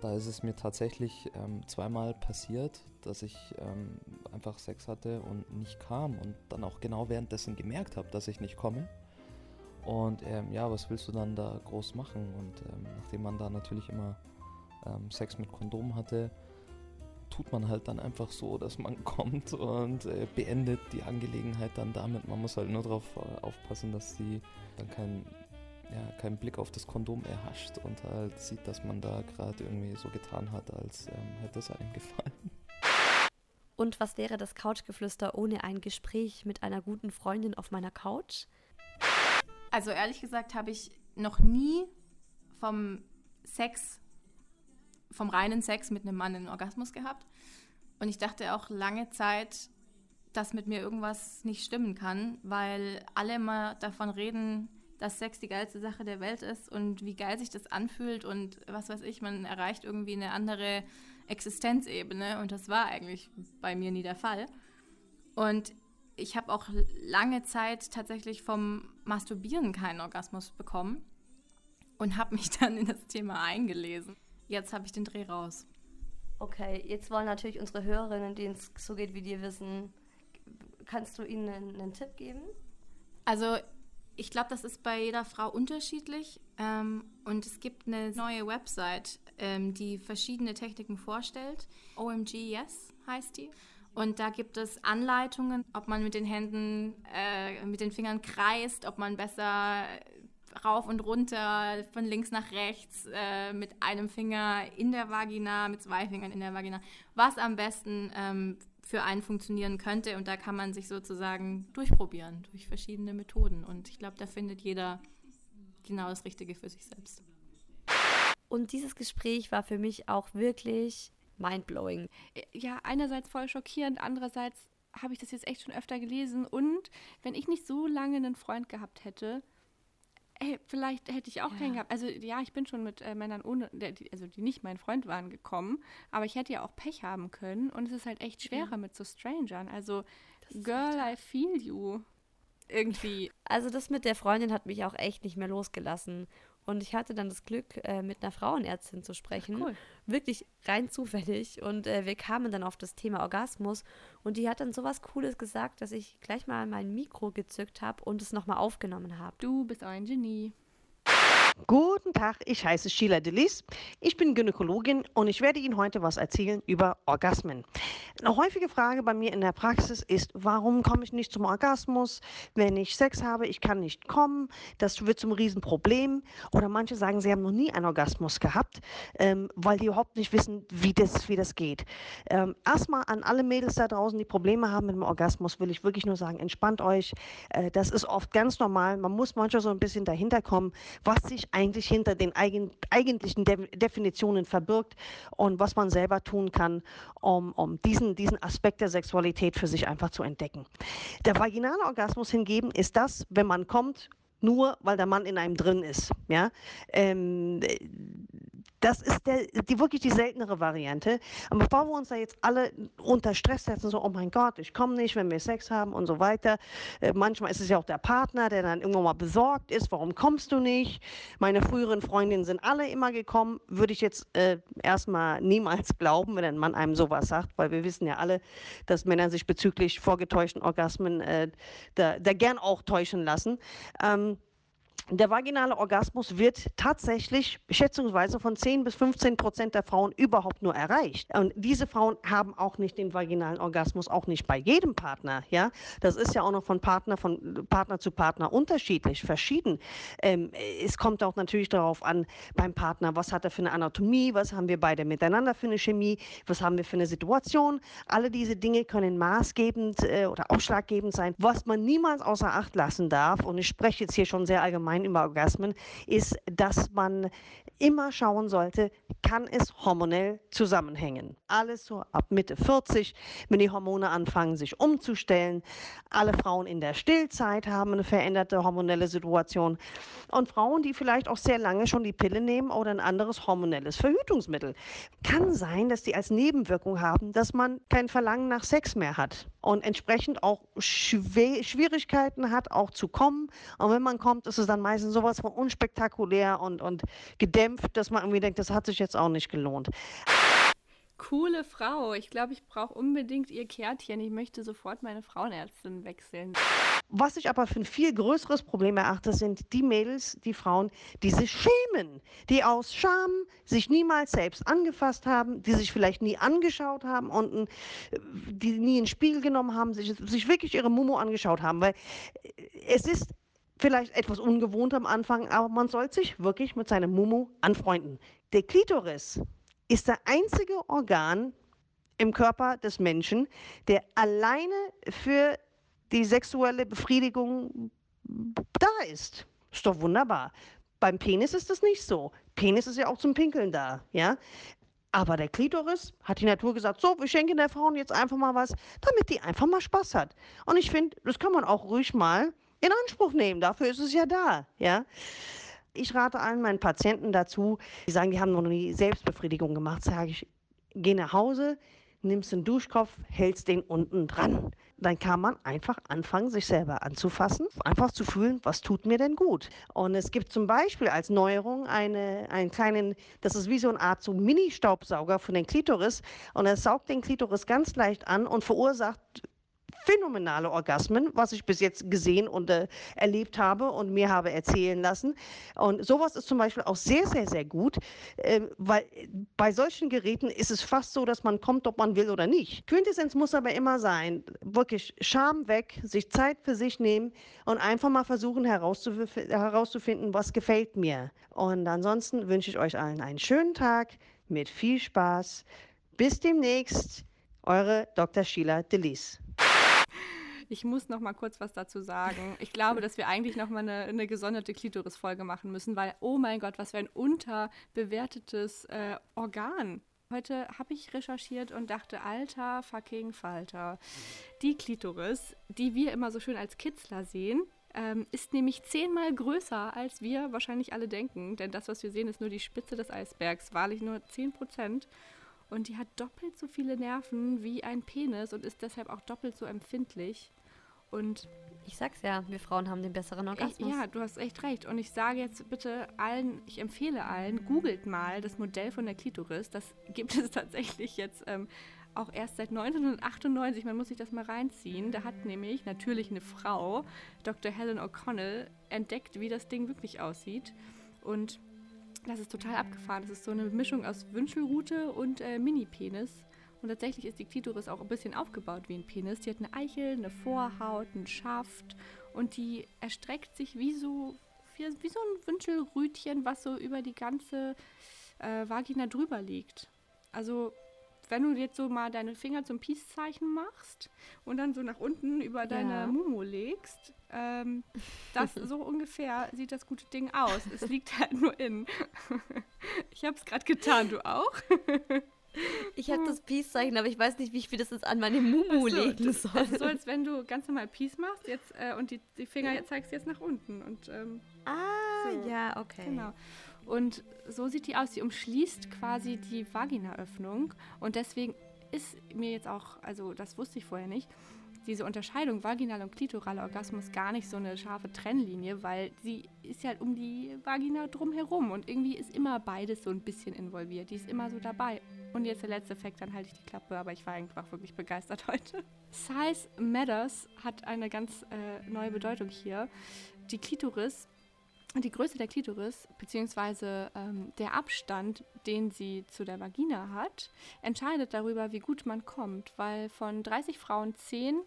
Da ist es mir tatsächlich ähm, zweimal passiert, dass ich ähm, einfach Sex hatte und nicht kam und dann auch genau währenddessen gemerkt habe, dass ich nicht komme. Und ähm, ja, was willst du dann da groß machen? Und ähm, nachdem man da natürlich immer ähm, Sex mit Kondom hatte, tut man halt dann einfach so, dass man kommt und äh, beendet die Angelegenheit dann damit. Man muss halt nur darauf äh, aufpassen, dass sie dann kein, ja, keinen Blick auf das Kondom erhascht und halt sieht, dass man da gerade irgendwie so getan hat, als ähm, hätte es einem gefallen. Und was wäre das Couchgeflüster ohne ein Gespräch mit einer guten Freundin auf meiner Couch? Also ehrlich gesagt habe ich noch nie vom Sex, vom reinen Sex mit einem Mann einen Orgasmus gehabt. Und ich dachte auch lange Zeit, dass mit mir irgendwas nicht stimmen kann, weil alle immer davon reden, dass Sex die geilste Sache der Welt ist und wie geil sich das anfühlt und was weiß ich, man erreicht irgendwie eine andere Existenzebene und das war eigentlich bei mir nie der Fall. Und ich habe auch lange Zeit tatsächlich vom Masturbieren keinen Orgasmus bekommen und habe mich dann in das Thema eingelesen. Jetzt habe ich den Dreh raus. Okay, jetzt wollen natürlich unsere Hörerinnen, denen es so geht wie dir, wissen, kannst du ihnen einen, einen Tipp geben? Also ich glaube, das ist bei jeder Frau unterschiedlich. Ähm, und es gibt eine neue Website, ähm, die verschiedene Techniken vorstellt. OMG Yes heißt die. Und da gibt es Anleitungen, ob man mit den Händen, äh, mit den Fingern kreist, ob man besser rauf und runter, von links nach rechts, äh, mit einem Finger in der Vagina, mit zwei Fingern in der Vagina, was am besten ähm, für einen funktionieren könnte. Und da kann man sich sozusagen durchprobieren durch verschiedene Methoden. Und ich glaube, da findet jeder genau das Richtige für sich selbst. Und dieses Gespräch war für mich auch wirklich mindblowing. Ja, einerseits voll schockierend, andererseits habe ich das jetzt echt schon öfter gelesen. Und wenn ich nicht so lange einen Freund gehabt hätte, ey, vielleicht hätte ich auch Ja. keinen gehabt. Also ja, ich bin schon mit äh, Männern ohne, der, die, also die nicht mein Freund waren, gekommen. Aber ich hätte ja auch Pech haben können. Und es ist halt echt schwerer mit so Strangern. Also, Girl, I feel you. Irgendwie. Also das mit der Freundin hat mich auch echt nicht mehr losgelassen. Und ich hatte dann das Glück, äh, mit einer Frauenärztin zu sprechen. cool. Wirklich rein zufällig. Und äh, wir kamen dann auf das Thema Orgasmus. Und die hat dann sowas Cooles gesagt, dass ich gleich mal mein Mikro gezückt habe und es nochmal aufgenommen habe. Du bist ein Genie. Guten Tag, ich heiße Sheila Delis. Ich bin Gynäkologin und ich werde Ihnen heute was erzählen über Orgasmen. Eine häufige Frage bei mir in der Praxis ist, warum komme ich nicht zum Orgasmus, wenn ich Sex habe? Ich kann nicht kommen. Das wird zum Riesenproblem. Oder manche sagen, sie haben noch nie einen Orgasmus gehabt, ähm, weil die überhaupt nicht wissen, wie das, wie das geht. Ähm, erstmal an alle Mädels da draußen, die Probleme haben mit dem Orgasmus, will ich wirklich nur sagen, entspannt euch. Äh, das ist oft ganz normal. Man muss manchmal so ein bisschen dahinter kommen, was sich eigentlich hinter den eigen, eigentlichen De Definitionen verbirgt und was man selber tun kann, um, um diesen diesen, Aspekt der Sexualität für sich einfach zu entdecken. Der vaginale Orgasmus hingegen ist das, wenn man kommt, nur weil der Mann in einem drin ist. Ja? Ähm, das ist der, die, wirklich die seltenere Variante. Aber bevor wir uns da jetzt alle unter Stress setzen, so, oh mein Gott, ich komme nicht, wenn wir Sex haben und so weiter. Äh, manchmal ist es ja auch der Partner, der dann irgendwann mal besorgt ist, warum kommst du nicht? Meine früheren Freundinnen sind alle immer gekommen. Würde ich jetzt äh, erstmal niemals glauben, wenn ein Mann einem sowas sagt, weil wir wissen ja alle, dass Männer sich bezüglich vorgetäuschten Orgasmen äh, da, da, gern auch täuschen lassen. Ähm, der vaginale Orgasmus wird tatsächlich schätzungsweise von 10 bis 15 Prozent der Frauen überhaupt nur erreicht. Und diese Frauen haben auch nicht den vaginalen Orgasmus, auch nicht bei jedem Partner. Ja, das ist ja auch noch von Partner von Partner zu Partner unterschiedlich, verschieden. Ähm, es kommt auch natürlich darauf an beim Partner, was hat er für eine Anatomie, was haben wir beide miteinander für eine Chemie, was haben wir für eine Situation. Alle diese Dinge können maßgebend äh, oder ausschlaggebend sein. Was man niemals außer Acht lassen darf, und ich spreche jetzt hier schon sehr allgemein allgemein über Orgasmen, ist, dass man immer schauen sollte, kann es hormonell zusammenhängen. Alles so ab Mitte 40, wenn die Hormone anfangen, sich umzustellen. Alle Frauen in der Stillzeit haben eine veränderte hormonelle Situation. Und Frauen, die vielleicht auch sehr lange schon die Pille nehmen oder ein anderes hormonelles Verhütungsmittel. Kann sein, dass die als Nebenwirkung haben, dass man kein Verlangen nach Sex mehr hat und entsprechend auch Schwierigkeiten hat, auch zu kommen. Und wenn man kommt, ist es dann meistens sowas von unspektakulär und, und gedämpft, dass man irgendwie denkt, das hat sich jetzt auch nicht gelohnt. Coole Frau. Ich glaube, ich brauche unbedingt ihr Kärtchen. Ich möchte sofort meine Frauenärztin wechseln. Was ich aber für ein viel größeres Problem erachte, sind die Mädels, die Frauen, die sich schämen, die aus Scham sich niemals selbst angefasst haben, die sich vielleicht nie angeschaut haben und die nie in den Spiegel genommen haben, sich, sich wirklich ihre Mumu angeschaut haben. Weil es ist vielleicht etwas ungewohnt am Anfang, aber man soll sich wirklich mit seinem Mumu anfreunden. Der Klitoris ist der einzige Organ im Körper des Menschen, der alleine für die sexuelle Befriedigung da ist. Ist doch wunderbar. Beim Penis ist das nicht so. Penis ist ja auch zum Pinkeln da, ja. Aber der Klitoris hat die Natur gesagt, so, wir schenken der Frau jetzt einfach mal was, damit die einfach mal Spaß hat. Und ich finde, das kann man auch ruhig mal in Anspruch nehmen. Dafür ist es ja da, ja. Ich rate allen meinen Patienten dazu, die sagen, die haben noch nie Selbstbefriedigung gemacht, sage ich, geh nach Hause, nimmst den Duschkopf, hältst den unten dran. Dann kann man einfach anfangen, sich selber anzufassen, einfach zu fühlen, was tut mir denn gut. Und es gibt zum Beispiel als Neuerung eine, einen kleinen, das ist wie so eine Art so Mini-Staubsauger von den Klitoris. Und er saugt den Klitoris ganz leicht an und verursacht phänomenale Orgasmen, was ich bis jetzt gesehen und äh, erlebt habe und mir habe erzählen lassen. Und sowas ist zum Beispiel auch sehr, sehr, sehr gut, äh, weil bei solchen Geräten ist es fast so, dass man kommt, ob man will oder nicht. Quintessenz muss aber immer sein, wirklich Scham weg, sich Zeit für sich nehmen und einfach mal versuchen herauszuf herauszufinden, was gefällt mir. Und ansonsten wünsche ich euch allen einen schönen Tag mit viel Spaß. Bis demnächst, eure Dr. Sheila Delis. Ich muss noch mal kurz was dazu sagen. Ich glaube, dass wir eigentlich noch mal eine, eine gesonderte Klitoris-Folge machen müssen, weil, oh mein Gott, was für ein unterbewertetes äh, Organ. Heute habe ich recherchiert und dachte, alter fucking Falter. Die Klitoris, die wir immer so schön als Kitzler sehen, ähm, ist nämlich zehnmal größer, als wir wahrscheinlich alle denken. Denn das, was wir sehen, ist nur die Spitze des Eisbergs, wahrlich nur 10 Prozent. Und die hat doppelt so viele Nerven wie ein Penis und ist deshalb auch doppelt so empfindlich. Und ich sag's ja, wir Frauen haben den besseren Orgasmus. Ja, du hast echt recht. Und ich sage jetzt bitte allen, ich empfehle allen, googelt mal das Modell von der Klitoris. Das gibt es tatsächlich jetzt ähm, auch erst seit 1998. Man muss sich das mal reinziehen. Da hat nämlich natürlich eine Frau, Dr. Helen O'Connell, entdeckt, wie das Ding wirklich aussieht. Und das ist total abgefahren. Das ist so eine Mischung aus Wünschelrute und äh, Mini-Penis. Und tatsächlich ist die Klitoris auch ein bisschen aufgebaut wie ein Penis. Die hat eine Eichel, eine Vorhaut, einen Schaft und die erstreckt sich wie so, wie, wie so ein Wünschelrütchen, was so über die ganze äh, Vagina drüber liegt. Also wenn du jetzt so mal deine Finger zum Peace-Zeichen machst und dann so nach unten über deine Ja. Mumu legst, ähm, das so ungefähr sieht das gute Ding aus. Es liegt halt nur in. ich habe es gerade getan, du auch? Ich habe das Peace-Zeichen, aber ich weiß nicht, wie ich mir das jetzt an meine Mumu so, legen soll. Das ist so, als wenn du ganz normal Peace machst jetzt, äh, und die, die Finger zeigst jetzt nach unten. Und ähm, ah, So. ja, okay. Genau. Und so sieht die aus. Sie umschließt quasi die Vaginaöffnung. Und deswegen ist mir jetzt auch, also das wusste ich vorher nicht, diese Unterscheidung vaginal und klitoraler Orgasmus gar nicht so eine scharfe Trennlinie, weil sie ist ja um die Vagina drumherum und irgendwie ist immer beides so ein bisschen involviert. Die ist immer so dabei. Und jetzt der letzte Effekt, dann halte ich die Klappe, aber ich war einfach wirklich begeistert heute. Size Matters hat eine ganz äh, neue Bedeutung hier. Die Klitoris die Größe der Klitoris, beziehungsweise ähm, der Abstand, den sie zu der Vagina hat, entscheidet darüber, wie gut man kommt, weil von 30 Frauen 10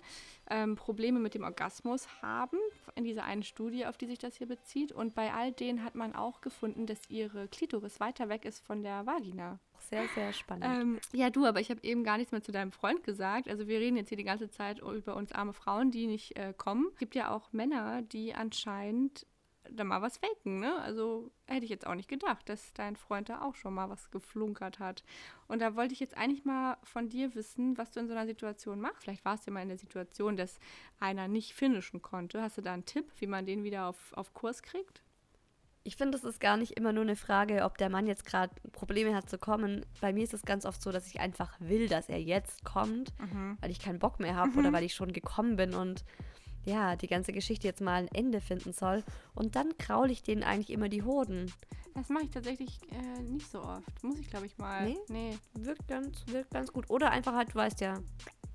ähm, Probleme mit dem Orgasmus haben, in dieser einen Studie, auf die sich das hier bezieht. Und bei all denen hat man auch gefunden, dass ihre Klitoris weiter weg ist von der Vagina. Sehr, sehr spannend. Ähm, ja, du, aber ich habe eben gar nichts mehr zu deinem Freund gesagt. Also wir reden jetzt hier die ganze Zeit über uns arme Frauen, die nicht äh, kommen. Es gibt ja auch Männer, die anscheinend da mal was faken, ne? Also hätte ich jetzt auch nicht gedacht, dass dein Freund da auch schon mal was geflunkert hat. Und da wollte ich jetzt eigentlich mal von dir wissen, was du in so einer Situation machst. Vielleicht warst du mal in der Situation, dass einer nicht finishen konnte. Hast du da einen Tipp, wie man den wieder auf, auf Kurs kriegt? Ich finde, es ist gar nicht immer nur eine Frage, ob der Mann jetzt gerade Probleme hat zu kommen. Bei mir ist es ganz oft so, dass ich einfach will, dass er jetzt kommt, weil ich keinen Bock mehr habe oder weil ich schon gekommen bin und ja, die ganze Geschichte jetzt mal ein Ende finden soll. Und dann kraul ich denen eigentlich immer die Hoden. Das mache ich tatsächlich äh, nicht so oft. Muss ich, glaube ich, mal. Nee? Nee. Wirkt ganz, wirkt ganz gut. Oder einfach halt, du weißt ja,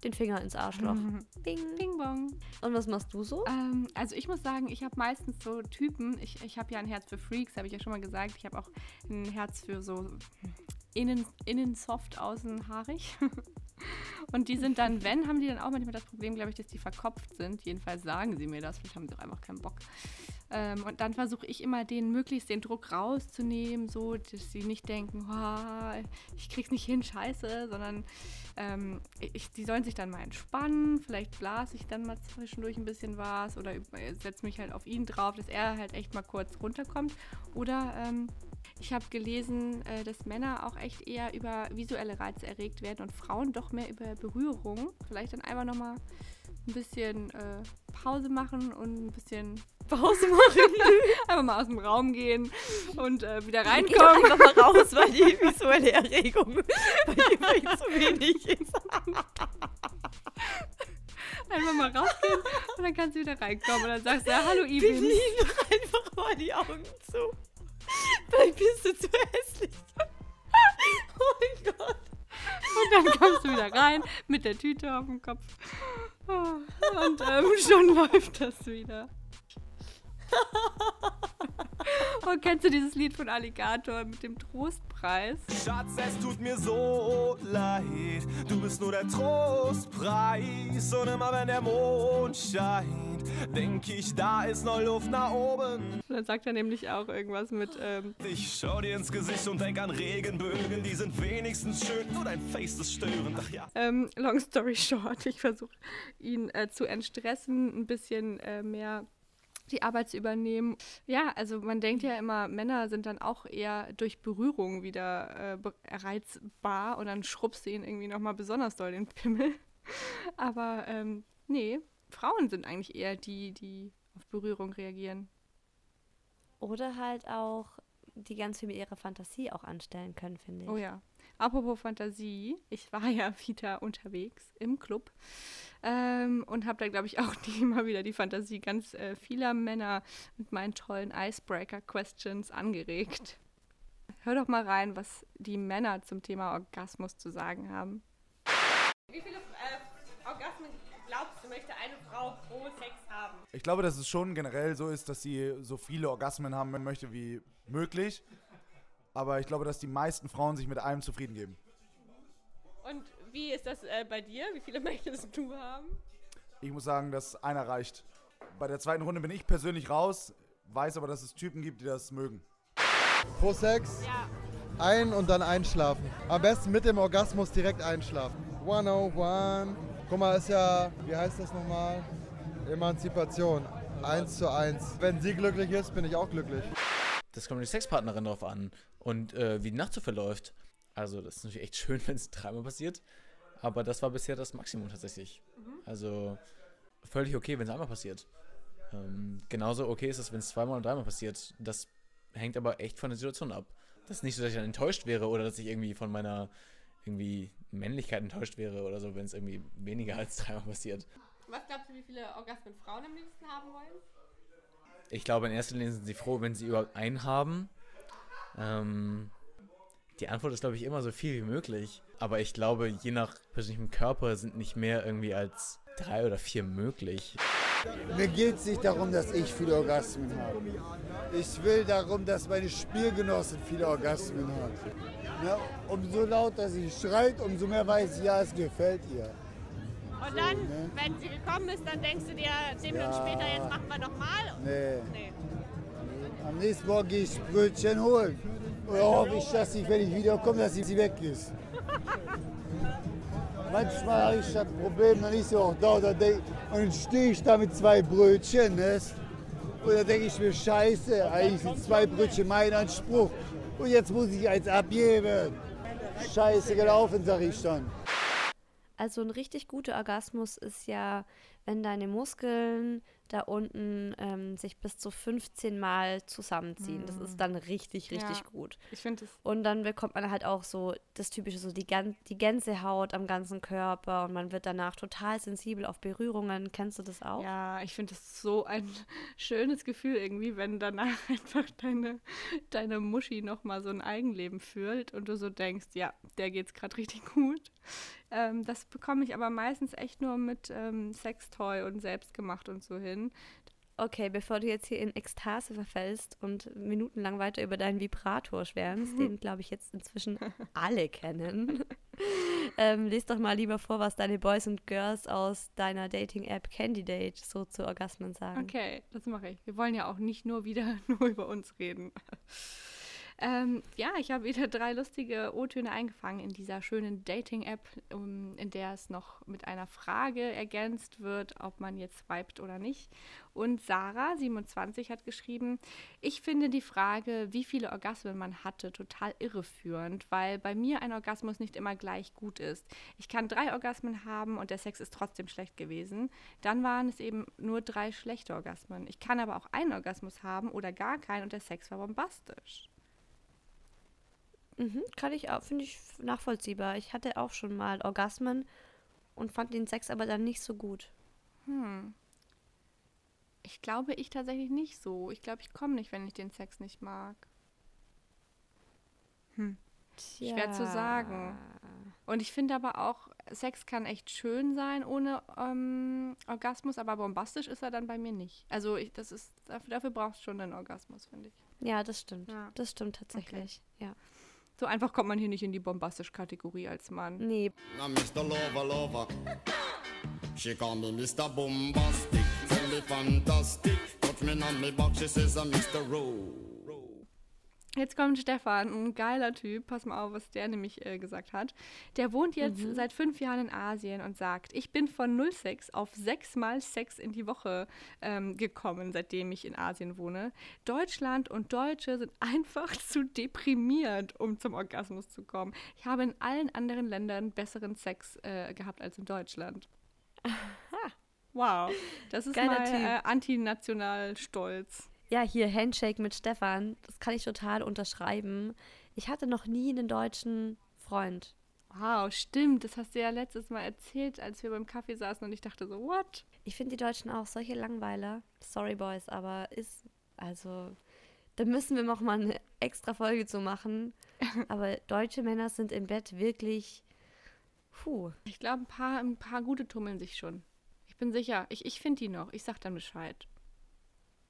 den Finger ins Arschloch. Bing. Bing bong. Und was machst du so? Ähm, also ich muss sagen, ich habe meistens so Typen, ich, ich habe ja ein Herz für Freaks, habe ich ja schon mal gesagt. Ich habe auch ein Herz für so innen, innen soft, außen haarig. Und die sind dann, wenn, haben die dann auch manchmal das Problem, glaube ich, dass die verkopft sind. Jedenfalls sagen sie mir das, vielleicht haben sie auch einfach keinen Bock. Ähm, und dann versuche ich immer, denen möglichst den Druck rauszunehmen, so, dass sie nicht denken, "Ah, ich krieg's nicht hin, scheiße, sondern ähm, ich, die sollen sich dann mal entspannen. Vielleicht blase ich dann mal zwischendurch ein bisschen was oder setze mich halt auf ihn drauf, dass er halt echt mal kurz runterkommt. Oder ähm, ich habe gelesen, äh, dass Männer auch echt eher über visuelle Reize erregt werden und Frauen doch mehr über Berührung. Vielleicht dann einfach nochmal ein bisschen äh, Pause machen und ein bisschen Pause machen. einfach mal aus dem Raum gehen und äh, wieder reinkommen. einfach mal raus, weil die visuelle Erregung bei dir zu wenig ist. Einfach mal rausgehen und dann kannst du wieder reinkommen und dann sagst du, ja, hallo. Believe doch einfach mal die Augen zu. Vielleicht bist du zu hässlich. Oh mein Gott. Und dann kommst du wieder rein mit der Tüte auf dem Kopf. Und ähm, schon läuft das wieder. Und kennst du dieses Lied von Alligator mit dem Trostpreis? Schatz, es tut mir so leid. Du bist nur der Trostpreis. Und immer wenn der Mond scheint, denk ich, da ist noch Luft nach oben. Und dann sagt er nämlich auch irgendwas mit, ähm, Ich schau dir ins Gesicht und denk an Regenbögen. Die sind wenigstens schön, nur dein Face ist störend. Ach ja. ähm, long story short, ich versuche ihn äh, zu entstressen, ein bisschen äh, mehr die Arbeit zu übernehmen. Ja, also man denkt ja immer, Männer sind dann auch eher durch Berührung wieder äh, reizbar und dann schrubbst du ihn irgendwie nochmal besonders doll den Pimmel. Aber ähm, nee, Frauen sind eigentlich eher die, die auf Berührung reagieren. Oder halt auch die ganz viel mit ihrer Fantasie auch anstellen können, finde ich. Oh ja. Apropos Fantasie, ich war ja wieder unterwegs im Club ähm, und habe da, glaube ich, auch die, immer wieder die Fantasie ganz äh, vieler Männer mit meinen tollen Icebreaker-Questions angeregt. Hör doch mal rein, was die Männer zum Thema Orgasmus zu sagen haben. Wie viele äh, Orgasmen glaubst du, möchte eine Frau pro Sex haben? Ich glaube, dass es schon generell so ist, dass sie so viele Orgasmen haben möchte wie möglich. Aber ich glaube, dass die meisten Frauen sich mit einem zufrieden geben. Wie ist das äh, bei dir? Wie viele möchtest du haben? Ich muss sagen, dass einer reicht. Bei der zweiten Runde bin ich persönlich raus, weiß aber, dass es Typen gibt, die das mögen. Pro Sex Ja. ein und dann einschlafen. Am besten mit dem Orgasmus direkt einschlafen. 101. Guck mal, ist ja, wie heißt das nochmal? Emanzipation. Eins zu eins. Wenn sie glücklich ist, bin ich auch glücklich. Das kommt die Sexpartnerin drauf an und äh, wie die Nacht so verläuft. Also, das ist natürlich echt schön, wenn es dreimal passiert. Aber das war bisher das Maximum tatsächlich. Also, völlig okay, wenn es einmal passiert. Ähm, genauso okay ist es, wenn es zweimal und dreimal passiert. Das hängt aber echt von der Situation ab. Das ist nicht so, dass ich dann enttäuscht wäre oder dass ich irgendwie von meiner irgendwie Männlichkeit enttäuscht wäre oder so, wenn es irgendwie weniger als dreimal passiert. Was glaubst du, wie viele Orgasmen Frauen am liebsten haben wollen? Ich glaube, in erster Linie sind sie froh, wenn sie überhaupt einen haben. Ähm, die Antwort ist, glaube ich, immer so viel wie möglich. Aber ich glaube, je nach persönlichem Körper sind nicht mehr irgendwie als drei oder vier möglich. Mir geht es nicht darum, dass ich viele Orgasmen habe. Ich will darum, dass meine Spielgenossin viele Orgasmen hat. Na, umso lauter sie schreit, umso mehr weiß ich, ja, es gefällt ihr. Und dann, ne? wenn sie gekommen ist, dann denkst du dir zehn Minuten Ja. später, jetzt machen wir nochmal? Nee. Nee. Am nächsten Morgen gehe ich Brötchen holen. Hoffe ich, dass ich, wenn ich wiederkomme, dass sie weg ist. Manchmal habe ich das Problem, dann ist sie auch da oder denk, und dann stehe ich da mit zwei Brötchen. Ne? Und dann denke ich mir, scheiße, eigentlich sind zwei Brötchen mein Anspruch. Und jetzt muss ich eins abgeben. Scheiße gelaufen, sag ich dann. Also ein richtig guter Orgasmus ist ja, wenn deine Muskeln da unten ähm, sich bis zu 15 Mal zusammenziehen. Das ist dann richtig, richtig Ja, gut. Ich finde es. Und dann bekommt man halt auch so das typische, so die, Gan die Gänsehaut am ganzen Körper und man wird danach total sensibel auf Berührungen. Kennst du das auch? Ja, ich finde es so ein schönes Gefühl irgendwie, wenn danach einfach deine, deine Muschi nochmal so ein Eigenleben fühlt und du so denkst, ja, der geht's gerade richtig gut. Ähm, das bekomme ich aber meistens echt nur mit ähm, Sextoy und selbstgemacht und so hin. Okay, bevor du jetzt hier in Ekstase verfällst und minutenlang weiter über deinen Vibrator schwärmst, den glaube ich jetzt inzwischen alle kennen, ähm, lest doch mal lieber vor, was deine Boys und Girls aus deiner Dating-App Candidate so zu Orgasmen sagen. Okay, das mache ich. Wir wollen ja auch nicht nur wieder nur über uns reden. Ähm, ja, ich habe wieder drei lustige O-Töne eingefangen in dieser schönen Dating-App, um, in der es noch mit einer Frage ergänzt wird, ob man jetzt swiped oder nicht. Und Sarah, 27, hat geschrieben, ich finde die Frage, wie viele Orgasmen man hatte, total irreführend, weil bei mir ein Orgasmus nicht immer gleich gut ist. Ich kann drei Orgasmen haben und der Sex ist trotzdem schlecht gewesen. Dann waren es eben nur drei schlechte Orgasmen. Ich kann aber auch einen Orgasmus haben oder gar keinen und der Sex war bombastisch. Mhm, kann ich auch, finde ich nachvollziehbar. Ich hatte auch schon mal Orgasmen und fand den Sex aber dann nicht so gut. Hm. Ich glaube, ich tatsächlich nicht so. Ich glaube, ich komme nicht, wenn ich den Sex nicht mag. Hm. Schwer zu sagen. Und ich finde aber auch, Sex kann echt schön sein ohne ähm, Orgasmus, aber bombastisch ist er dann bei mir nicht. Also ich, das ist, dafür, dafür brauchst du schon einen Orgasmus, finde ich. Ja, das stimmt. Ja. Das stimmt tatsächlich. Ja. So einfach kommt man hier nicht in die bombastisch Kategorie als Mann. Nee. Now Mr. Lover Lover She call me Mr. Bombastic Tell me fantastic Touch me on me back She says I'm Mr. Rowe Jetzt kommt Stefan, ein geiler Typ. Pass mal auf, was der nämlich äh, gesagt hat. Der wohnt jetzt Mhm. seit fünf Jahren in Asien und sagt, ich bin von 06 auf sechsmal Sex in die Woche ähm, gekommen, seitdem ich in Asien wohne. Deutschland und Deutsche sind einfach zu deprimiert, um zum Orgasmus zu kommen. Ich habe in allen anderen Ländern besseren Sex äh, gehabt als in Deutschland. Wow, das ist Geiler mal Typ. äh, antinational stolz. Ja, hier Handshake mit Stefan, das kann ich total unterschreiben. Ich hatte noch nie einen deutschen Freund. Wow, stimmt. Das hast du ja letztes Mal erzählt, als wir beim Kaffee saßen und ich dachte so, what? Ich finde die Deutschen auch solche Langweiler. Sorry, Boys, aber ist, also, da müssen wir noch mal eine extra Folge zu machen. Aber deutsche Männer sind im Bett wirklich, puh. Ich glaube, ein paar, ein paar gute tummeln sich schon. Ich bin sicher. Ich, ich finde die noch. Ich sag dann Bescheid.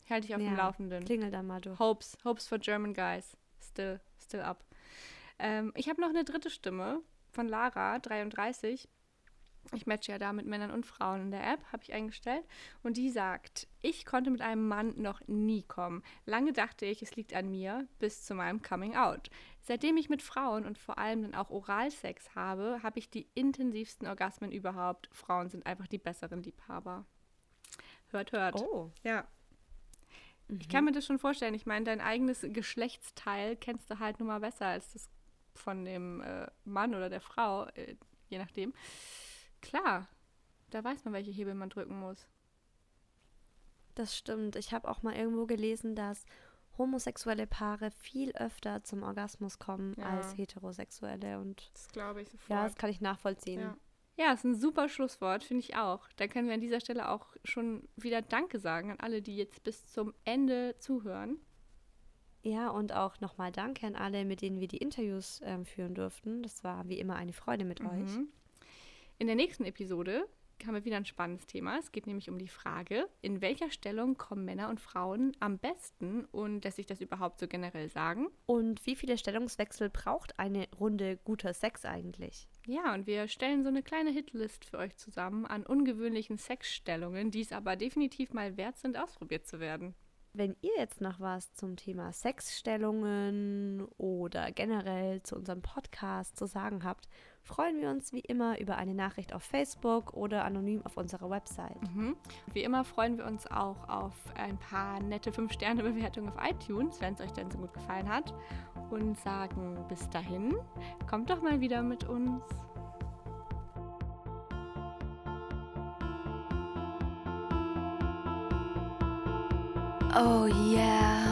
Ich halte dich auf Ja, dem Laufenden. klingel da mal durch. Hopes, Hopes for German Guys. Still, still up. Ähm, ich habe noch eine dritte Stimme von Lara, 33. Ich matche ja da mit Männern und Frauen in der App, habe ich eingestellt. Und die sagt, ich konnte mit einem Mann noch nie kommen. Lange dachte ich, es liegt an mir, bis zu meinem Coming Out. Seitdem ich mit Frauen und vor allem dann auch Oralsex habe, habe ich die intensivsten Orgasmen überhaupt. Frauen sind einfach die besseren Liebhaber. Hört, hört. Oh. Ja. Ich kann mir das schon vorstellen. Ich meine, dein eigenes Geschlechtsteil kennst du halt nun mal besser als das von dem äh, Mann oder der Frau, äh, je nachdem. Klar, da weiß man, welche Hebel man drücken muss. Das stimmt. Ich habe auch mal irgendwo gelesen, dass homosexuelle Paare viel öfter zum Orgasmus kommen Ja. als heterosexuelle. Und Das glaube ich sofort. ja, das kann ich nachvollziehen. Ja. Ja, ist ein super Schlusswort, finde ich auch. Da können wir an dieser Stelle auch schon wieder Danke sagen an alle, die jetzt bis zum Ende zuhören. Ja, und auch nochmal Danke an alle, mit denen wir die Interviews ähm, führen durften. Das war wie immer eine Freude mit euch. Mhm. In der nächsten Episode haben wir wieder ein spannendes Thema. Es geht nämlich um die Frage, in welcher Stellung kommen Männer und Frauen am besten und dass sich das überhaupt so generell sagen. Und wie viele Stellungswechsel braucht eine Runde guter Sex eigentlich? Ja, und wir stellen so eine kleine Hitlist für euch zusammen an ungewöhnlichen Sexstellungen, die es aber definitiv mal wert sind, ausprobiert zu werden. Wenn ihr jetzt noch was zum Thema Sexstellungen oder generell zu unserem Podcast zu sagen habt, freuen wir uns wie immer über eine Nachricht auf Facebook oder anonym auf unserer Website. Mhm. Wie immer freuen wir uns auch auf ein paar nette 5-Sterne-Bewertungen auf iTunes, wenn es euch denn so gut gefallen hat. Und sagen bis dahin, kommt doch mal wieder mit uns. Oh yeah.